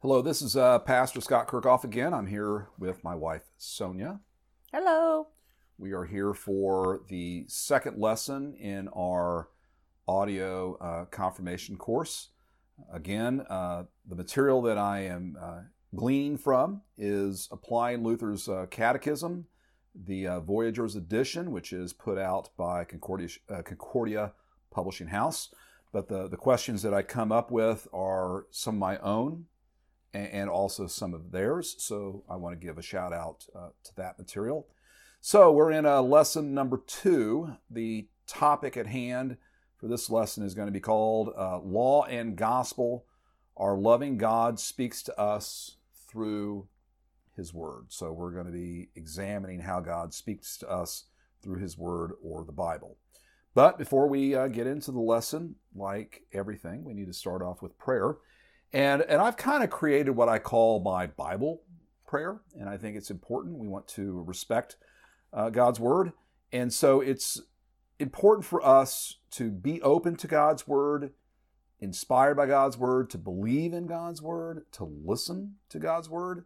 Hello, this is uh, Pastor Scott Kirkhoff again. I'm here with my wife, Sonia. Hello. We are here for the second lesson in our audio uh, confirmation course. Again, uh, the material that I am uh, gleaning from is Applying Luther's uh, Catechism, the uh, Voyagers Edition, which is put out by Concordia, Concordia Publishing House. But the, the questions that I come up with are some of my own and also some of theirs. So I want to give a shout out uh, to that material. So we're in a lesson number two. The topic at hand for this lesson is going to be called uh, Law and Gospel. Our loving God speaks to us through His Word. So we're going to be examining how God speaks to us through His Word or the Bible. But before we uh, get into the lesson, like everything, we need to start off with prayer. And, and I've kind of created what I call my Bible prayer, and I think it's important. We want to respect uh, God's Word. And so it's important for us to be open to God's Word, inspired by God's Word, to believe in God's Word, to listen to God's Word,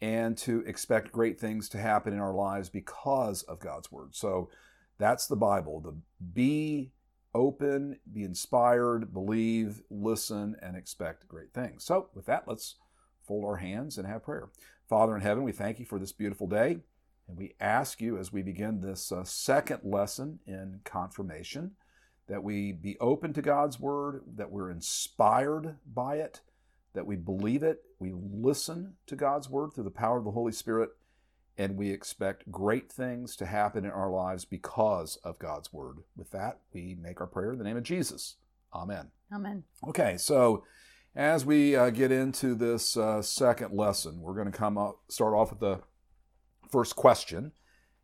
and to expect great things to happen in our lives because of God's Word. So that's the Bible. The be open, be inspired, believe, listen, and expect great things. So, with that, let's fold our hands and have prayer. Father in heaven, we thank you for this beautiful day. And we ask you as we begin this uh, second lesson in confirmation that we be open to God's word, that we're inspired by it, that we believe it, we listen to God's word through the power of the Holy Spirit, and we expect great things to happen in our lives because of God's word. With that, we make our prayer in the name of Jesus. Amen. Amen. Okay, so as we uh, get into this uh, second lesson, we're going to come up, start off with the first question,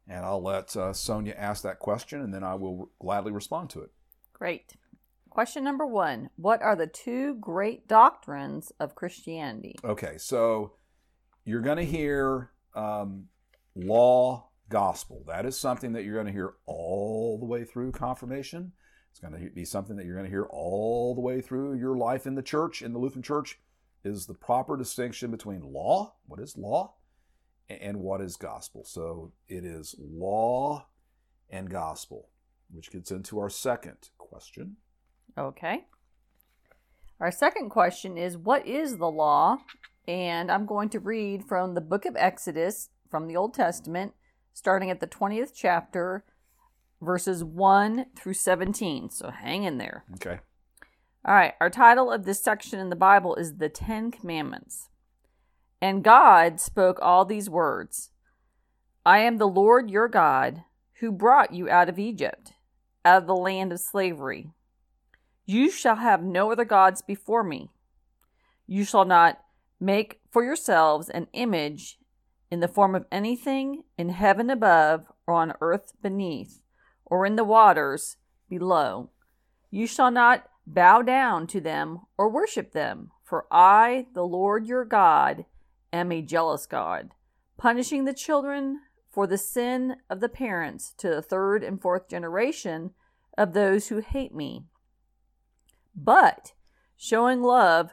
and I'll let uh, Sonia ask that question, and then I will gladly respond to it. Great. Question number one What are the two great doctrines of Christianity? Okay, so you're going to hear um, law gospel. That is something that you're going to hear all the way through confirmation. It's going to be something that you're going to hear all the way through your life in the church, in the Lutheran church, is the proper distinction between law, what is law, and what is gospel. So it is law and gospel, which gets into our second question. Okay. Our second question is What is the law? And I'm going to read from the book of Exodus, from the Old Testament, starting at the 20th chapter, verses 1 through 17. So hang in there. Okay. All right. Our title of this section in the Bible is The Ten Commandments. And God spoke all these words I am the Lord your God, who brought you out of Egypt, out of the land of slavery. You shall have no other gods before me. You shall not make for yourselves an image in the form of anything in heaven above, or on earth beneath, or in the waters below. You shall not bow down to them or worship them, for I, the Lord your God, am a jealous God, punishing the children for the sin of the parents to the third and fourth generation of those who hate me, but showing love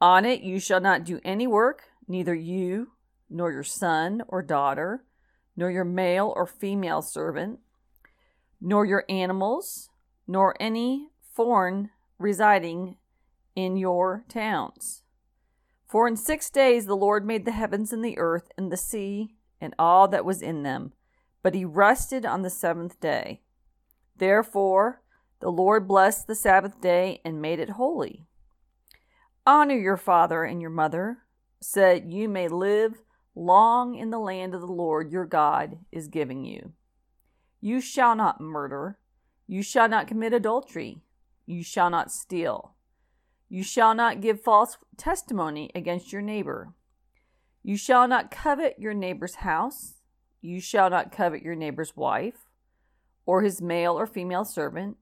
On it you shall not do any work, neither you, nor your son or daughter, nor your male or female servant, nor your animals, nor any foreign residing in your towns. For in six days the Lord made the heavens and the earth and the sea and all that was in them, but he rested on the seventh day. Therefore the Lord blessed the Sabbath day and made it holy. Honor your father and your mother, so that you may live long in the land of the Lord your God is giving you. You shall not murder. You shall not commit adultery. You shall not steal. You shall not give false testimony against your neighbor. You shall not covet your neighbor's house. You shall not covet your neighbor's wife, or his male or female servant,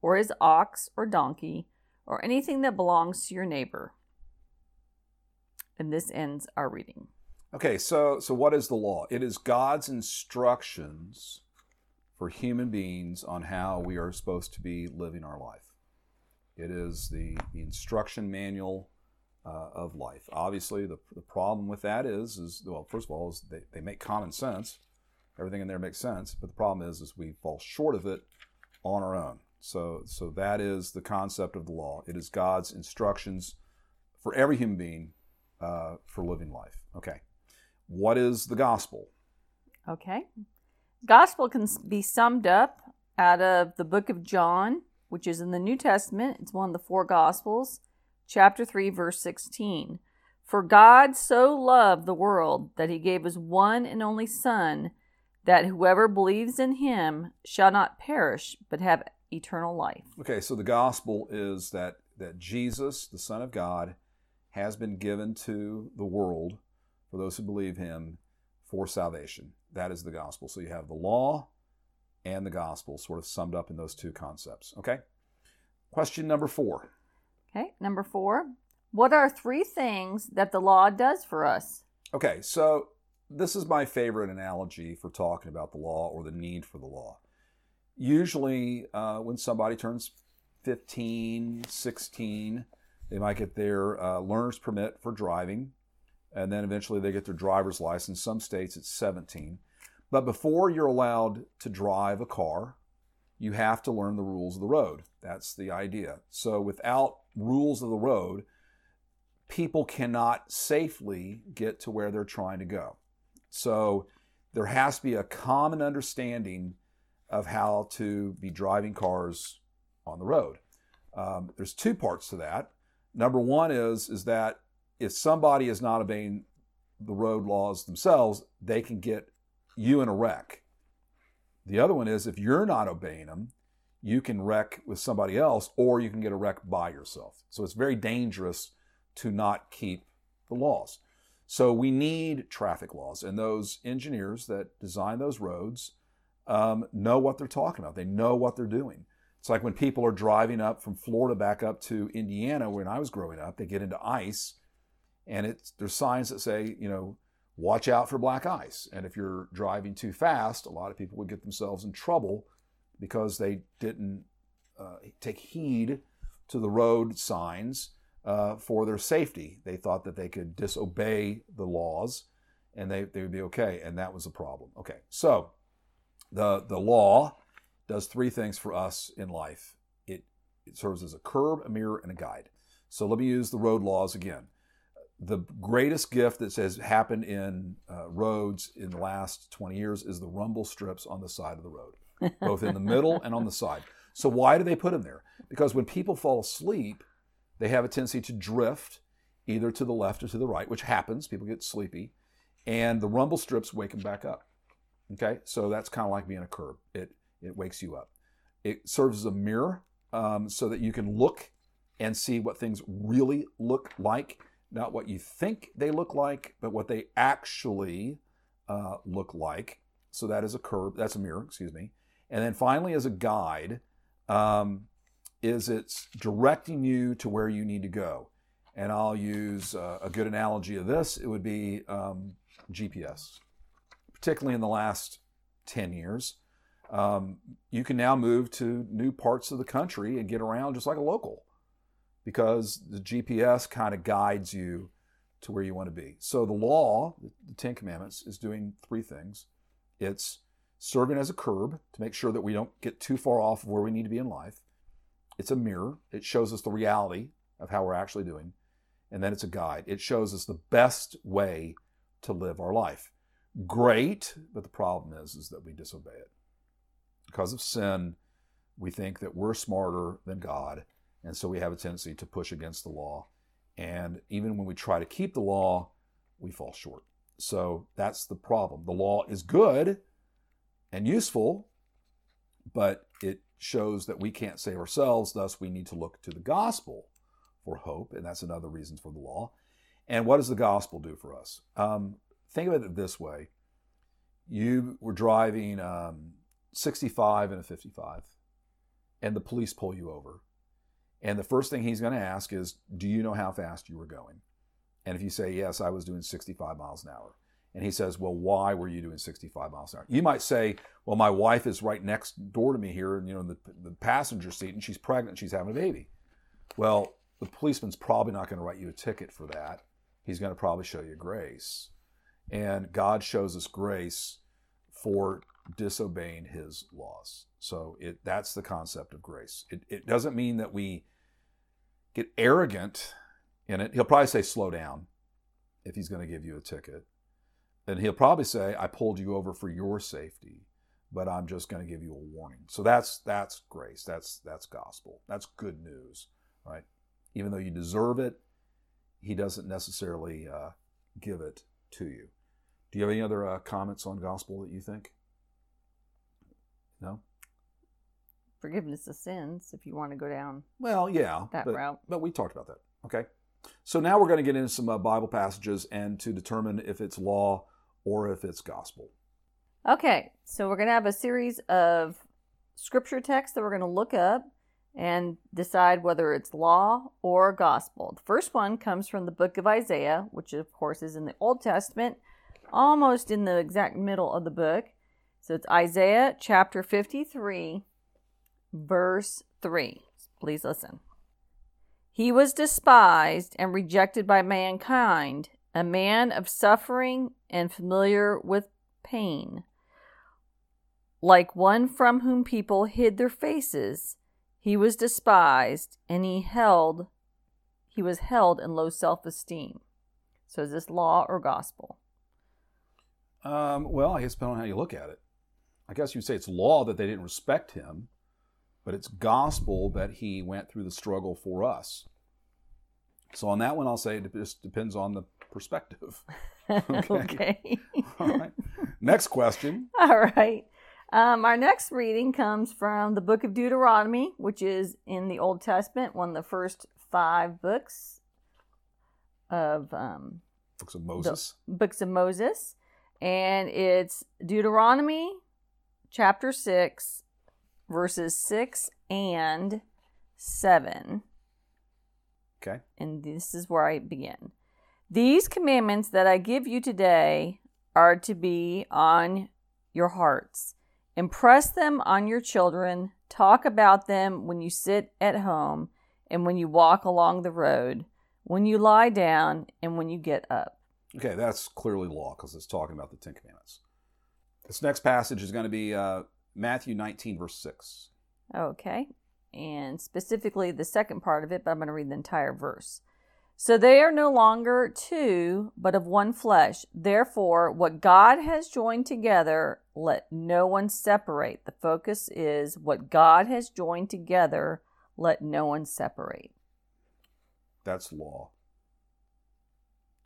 or his ox or donkey, or anything that belongs to your neighbor. And this ends our reading. Okay, so so what is the law? It is God's instructions for human beings on how we are supposed to be living our life. It is the, the instruction manual uh, of life. Obviously, the, the problem with that is, is well, first of all, is they, they make common sense. Everything in there makes sense, but the problem is, is we fall short of it on our own. So, so that is the concept of the law. It is God's instructions for every human being uh, for living life. Okay, what is the gospel? Okay, gospel can be summed up out of the book of John, which is in the New Testament. It's one of the four gospels, chapter 3, verse 16. For God so loved the world that he gave his one and only Son, that whoever believes in him shall not perish, but have eternal life. Okay, so the gospel is that, that Jesus, the Son of God, has been given to the world for those who believe him for salvation. That is the gospel. So you have the law and the gospel sort of summed up in those two concepts. Okay? Question number four. Okay, number four. What are three things that the law does for us? Okay, so this is my favorite analogy for talking about the law or the need for the law. Usually, uh, when somebody turns 15, 16, they might get their uh, learner's permit for driving and then eventually they get their driver's license. Some states it's 17. But before you're allowed to drive a car, you have to learn the rules of the road. That's the idea. So without rules of the road, people cannot safely get to where they're trying to go. So there has to be a common understanding of how to be driving cars on the road. Um, there's two parts to that. Number one is is that if somebody is not obeying the road laws themselves, they can get you in a wreck. The other one is if you're not obeying them, you can wreck with somebody else or you can get a wreck by yourself. So it's very dangerous to not keep the laws. So we need traffic laws, and those engineers that design those roads um, know what they're talking about. They know what they're doing. It's like when people are driving up from Florida back up to Indiana when I was growing up, they get into ice and it's there's signs that say you know watch out for black ice. And if you're driving too fast a lot of people would get themselves in trouble because they didn't uh, take heed to the road signs uh, for their safety. They thought that they could disobey the laws and they, they would be okay. And that was a problem. Okay. So the the law does three things for us in life it, it serves as a curb a mirror and a guide so let me use the road laws again the greatest gift that has happened in uh, roads in the last 20 years is the rumble strips on the side of the road, both in the middle and on the side. So, why do they put them there? Because when people fall asleep, they have a tendency to drift either to the left or to the right, which happens. People get sleepy, and the rumble strips wake them back up. Okay, so that's kind of like being a curb. It it wakes you up. It serves as a mirror um, so that you can look and see what things really look like not what you think they look like, but what they actually uh, look like. So that is a curb. that's a mirror, excuse me. And then finally, as a guide, um, is it's directing you to where you need to go. And I'll use uh, a good analogy of this. It would be um, GPS, particularly in the last 10 years. Um, you can now move to new parts of the country and get around just like a local because the GPS kind of guides you to where you want to be. So the law, the Ten Commandments, is doing three things. It's serving as a curb to make sure that we don't get too far off of where we need to be in life. It's a mirror. It shows us the reality of how we're actually doing. And then it's a guide. It shows us the best way to live our life. Great, but the problem is, is that we disobey it. Because of sin, we think that we're smarter than God and so we have a tendency to push against the law. And even when we try to keep the law, we fall short. So that's the problem. The law is good and useful, but it shows that we can't save ourselves. Thus, we need to look to the gospel for hope. And that's another reason for the law. And what does the gospel do for us? Um, think of it this way you were driving um, 65 and a 55, and the police pull you over. And the first thing he's going to ask is, Do you know how fast you were going? And if you say, Yes, I was doing 65 miles an hour. And he says, Well, why were you doing 65 miles an hour? You might say, Well, my wife is right next door to me here, and you know, in the, the passenger seat, and she's pregnant, she's having a baby. Well, the policeman's probably not going to write you a ticket for that. He's going to probably show you grace. And God shows us grace for disobeying his laws. So it, that's the concept of grace. It, it doesn't mean that we get arrogant in it. He'll probably say, slow down if he's going to give you a ticket. And he'll probably say, I pulled you over for your safety, but I'm just going to give you a warning. So that's that's grace. That's that's gospel. That's good news, right? Even though you deserve it, he doesn't necessarily uh, give it to you. Do you have any other uh, comments on gospel that you think? No. Forgiveness of sins, if you want to go down. Well, yeah, that but, route. But we talked about that. Okay. So now we're going to get into some uh, Bible passages and to determine if it's law or if it's gospel. Okay, so we're going to have a series of scripture texts that we're going to look up and decide whether it's law or gospel. The first one comes from the book of Isaiah, which of course is in the Old Testament, almost in the exact middle of the book. So it's Isaiah chapter 53, verse 3. Please listen. He was despised and rejected by mankind, a man of suffering and familiar with pain. Like one from whom people hid their faces, he was despised and he held he was held in low self-esteem. So is this law or gospel? Um, well, I guess depending on how you look at it. I guess you'd say it's law that they didn't respect him, but it's gospel that he went through the struggle for us. So on that one, I'll say it just depends on the perspective. okay. okay. All right. Next question. All right. Um, our next reading comes from the book of Deuteronomy, which is in the Old Testament, one of the first five books of um, books of Moses. books of Moses, and it's Deuteronomy chapter six, verses six and seven. Okay. And this is where I begin. These commandments that I give you today are to be on your hearts. Impress them on your children. Talk about them when you sit at home and when you walk along the road, when you lie down and when you get up. Okay, that's clearly law because it's talking about the Ten Commandments. This next passage is going to be uh, Matthew 19, verse 6. Okay, and specifically the second part of it, but I'm going to read the entire verse. So they are no longer two, but of one flesh. Therefore, what God has joined together, let no one separate. The focus is what God has joined together, let no one separate. That's law.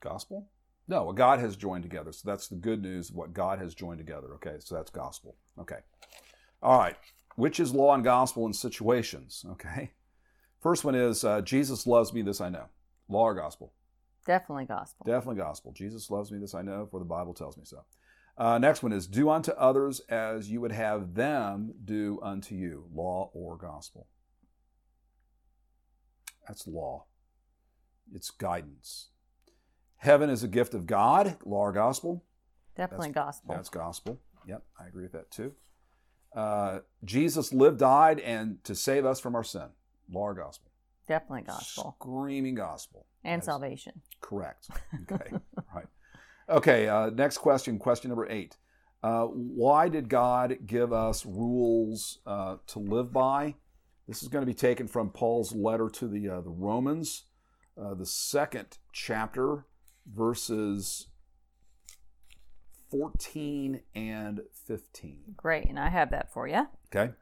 Gospel? No, what God has joined together. So that's the good news, what God has joined together. Okay, so that's gospel. Okay. All right. Which is law and gospel in situations? Okay. First one is uh, Jesus loves me, this I know. Law or gospel? Definitely gospel. Definitely gospel. Jesus loves me, this I know, for the Bible tells me so. Uh, next one is do unto others as you would have them do unto you. Law or gospel? That's law. It's guidance. Heaven is a gift of God. Law or gospel? Definitely that's, gospel. That's gospel. Yep, I agree with that too. Uh, Jesus lived, died, and to save us from our sin. Law or gospel? Definitely gospel. Screaming gospel. And That's salvation. Correct. Okay. right. Okay. Uh, next question. Question number eight. Uh, why did God give us rules uh, to live by? This is going to be taken from Paul's letter to the uh, the Romans, uh, the second chapter, verses 14 and 15. Great, and I have that for you. Okay.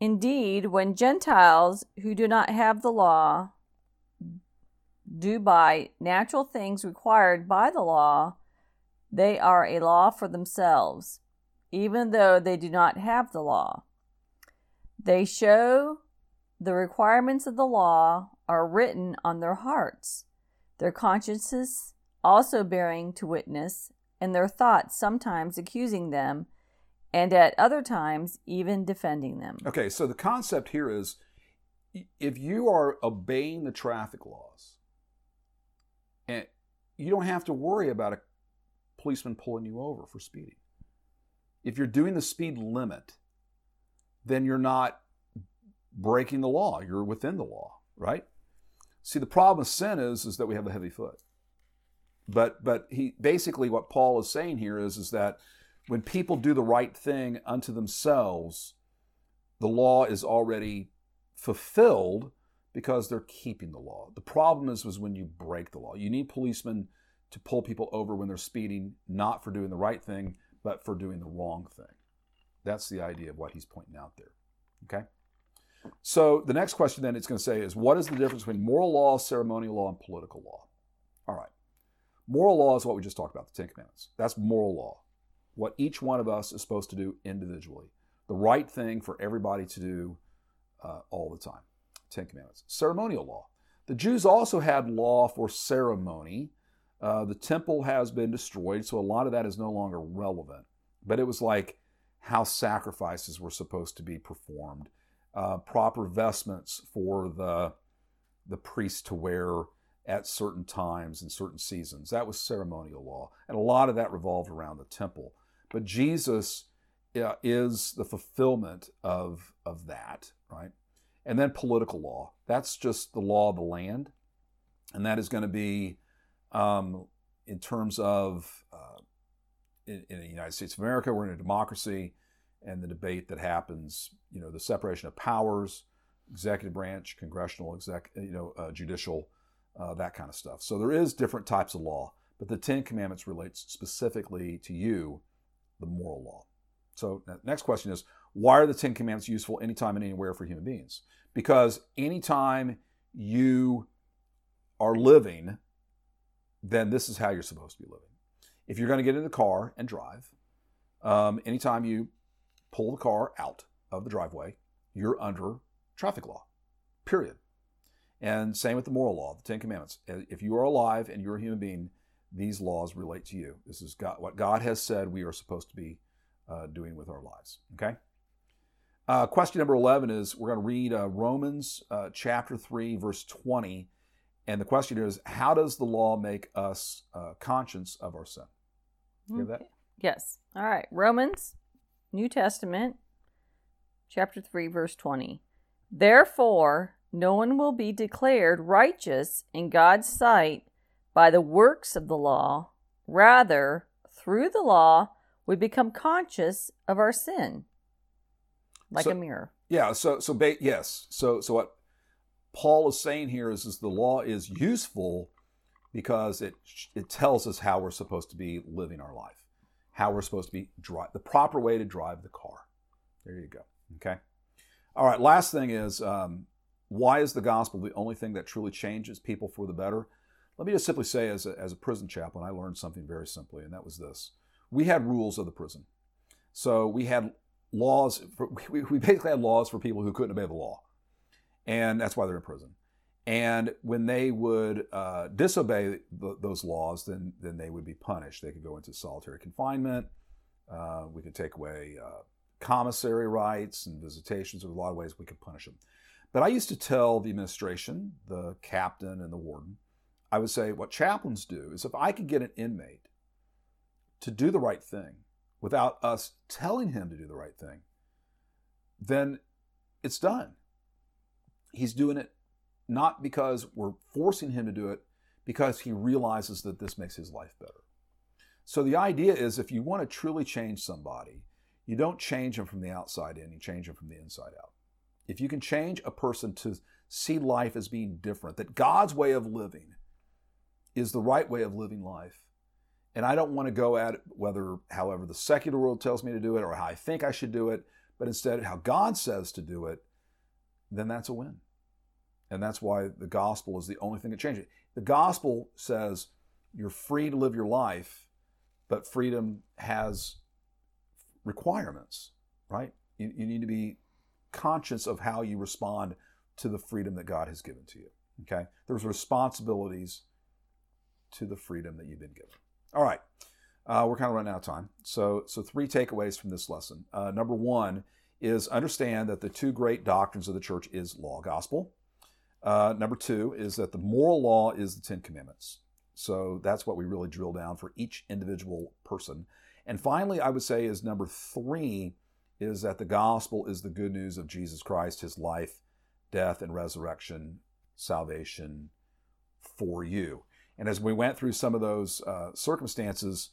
Indeed, when Gentiles who do not have the law do by natural things required by the law, they are a law for themselves, even though they do not have the law. They show the requirements of the law are written on their hearts, their consciences also bearing to witness, and their thoughts sometimes accusing them, and at other times even defending them. Okay, so the concept here is if you are obeying the traffic laws, and you don't have to worry about a policeman pulling you over for speeding. If you're doing the speed limit, then you're not breaking the law. You're within the law, right? See, the problem with sin is, is that we have a heavy foot. But but he basically what Paul is saying here is, is that when people do the right thing unto themselves, the law is already fulfilled because they're keeping the law. The problem is was when you break the law. You need policemen to pull people over when they're speeding, not for doing the right thing, but for doing the wrong thing. That's the idea of what he's pointing out there. Okay? So the next question then it's going to say is what is the difference between moral law, ceremonial law, and political law? All right. Moral law is what we just talked about, the Ten Commandments. That's moral law. What each one of us is supposed to do individually. The right thing for everybody to do uh, all the time. Ten Commandments. Ceremonial law. The Jews also had law for ceremony. Uh, the temple has been destroyed, so a lot of that is no longer relevant. But it was like how sacrifices were supposed to be performed, uh, proper vestments for the the priest to wear at certain times and certain seasons. That was ceremonial law, and a lot of that revolved around the temple. But Jesus uh, is the fulfillment of of that, right? And then political law. That's just the law of the land, and that is going to be um, in terms of uh, in, in, the United States of America, we're in a democracy, and the debate that happens, you know, the separation of powers, executive branch, congressional, exec, you know, uh, judicial, uh, that kind of stuff. So there is different types of law, but the Ten Commandments relates specifically to you, the moral law. So next question is, why are the Ten Commandments useful anytime and anywhere for human beings? Because anytime you are living, then this is how you're supposed to be living. If you're going to get in the car and drive, um, anytime you pull the car out of the driveway, you're under traffic law, period. And same with the moral law, the Ten Commandments. If you are alive and you're a human being, these laws relate to you. This is God, what God has said we are supposed to be uh, doing with our lives. Okay? Uh, question number 11 is we're going to read uh, Romans uh, chapter 3, verse 20. And the question is how does the law make us uh, conscious of our sin? You that? Yes. All right. Romans, New Testament, chapter 3, verse 20. Therefore, no one will be declared righteous in God's sight by the works of the law. Rather, through the law, we become conscious of our sin, like so, a mirror. Yeah. So, so ba- yes. So, so what Paul is saying here is, is the law is useful because it it tells us how we're supposed to be living our life, how we're supposed to be drive the proper way to drive the car. There you go. Okay. All right. Last thing is um, why is the gospel the only thing that truly changes people for the better? Let me just simply say, as a, as a prison chaplain, I learned something very simply, and that was this we had rules of the prison. So we had laws, for, we, we basically had laws for people who couldn't obey the law. And that's why they're in prison. And when they would uh, disobey the, those laws, then, then they would be punished. They could go into solitary confinement. Uh, we could take away uh, commissary rights and visitations. There's a lot of ways we could punish them. But I used to tell the administration, the captain, and the warden, I would say, what chaplains do is if I could get an inmate to do the right thing without us telling him to do the right thing, then it's done. He's doing it not because we're forcing him to do it, because he realizes that this makes his life better. So the idea is if you want to truly change somebody, you don't change them from the outside in, you change them from the inside out. If you can change a person to see life as being different, that God's way of living is the right way of living life, and I don't want to go at it whether, however, the secular world tells me to do it or how I think I should do it, but instead how God says to do it, then that's a win. And that's why the gospel is the only thing that changes. It. The gospel says you're free to live your life, but freedom has requirements, right? You, you need to be conscious of how you respond to the freedom that God has given to you. Okay? There's responsibilities to the freedom that you've been given. All right. Uh, we're kind of running out of time. So, so three takeaways from this lesson. Uh, number one is understand that the two great doctrines of the church is law, gospel. Uh, number two is that the moral law is the Ten Commandments. So that's what we really drill down for each individual person. And finally, I would say is number three is that the gospel is the good news of Jesus Christ, his life, death, and resurrection, salvation for you. And as we went through some of those uh, circumstances,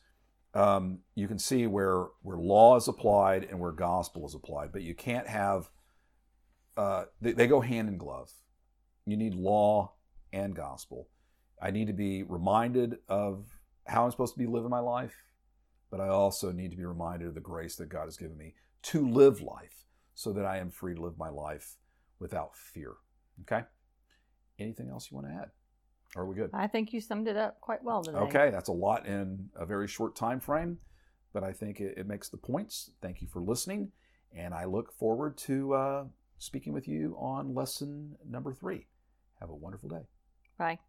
um, you can see where where law is applied and where gospel is applied. But you can't have uh, they, they go hand in glove. You need law and gospel. I need to be reminded of how I'm supposed to be living my life, but I also need to be reminded of the grace that God has given me to live life so that I am free to live my life without fear. Okay? Anything else you want to add? Are we good? I think you summed it up quite well today. Okay, that's a lot in a very short time frame, but I think it, it makes the points. Thank you for listening, and I look forward to uh, speaking with you on lesson number three. Have a wonderful day. Bye.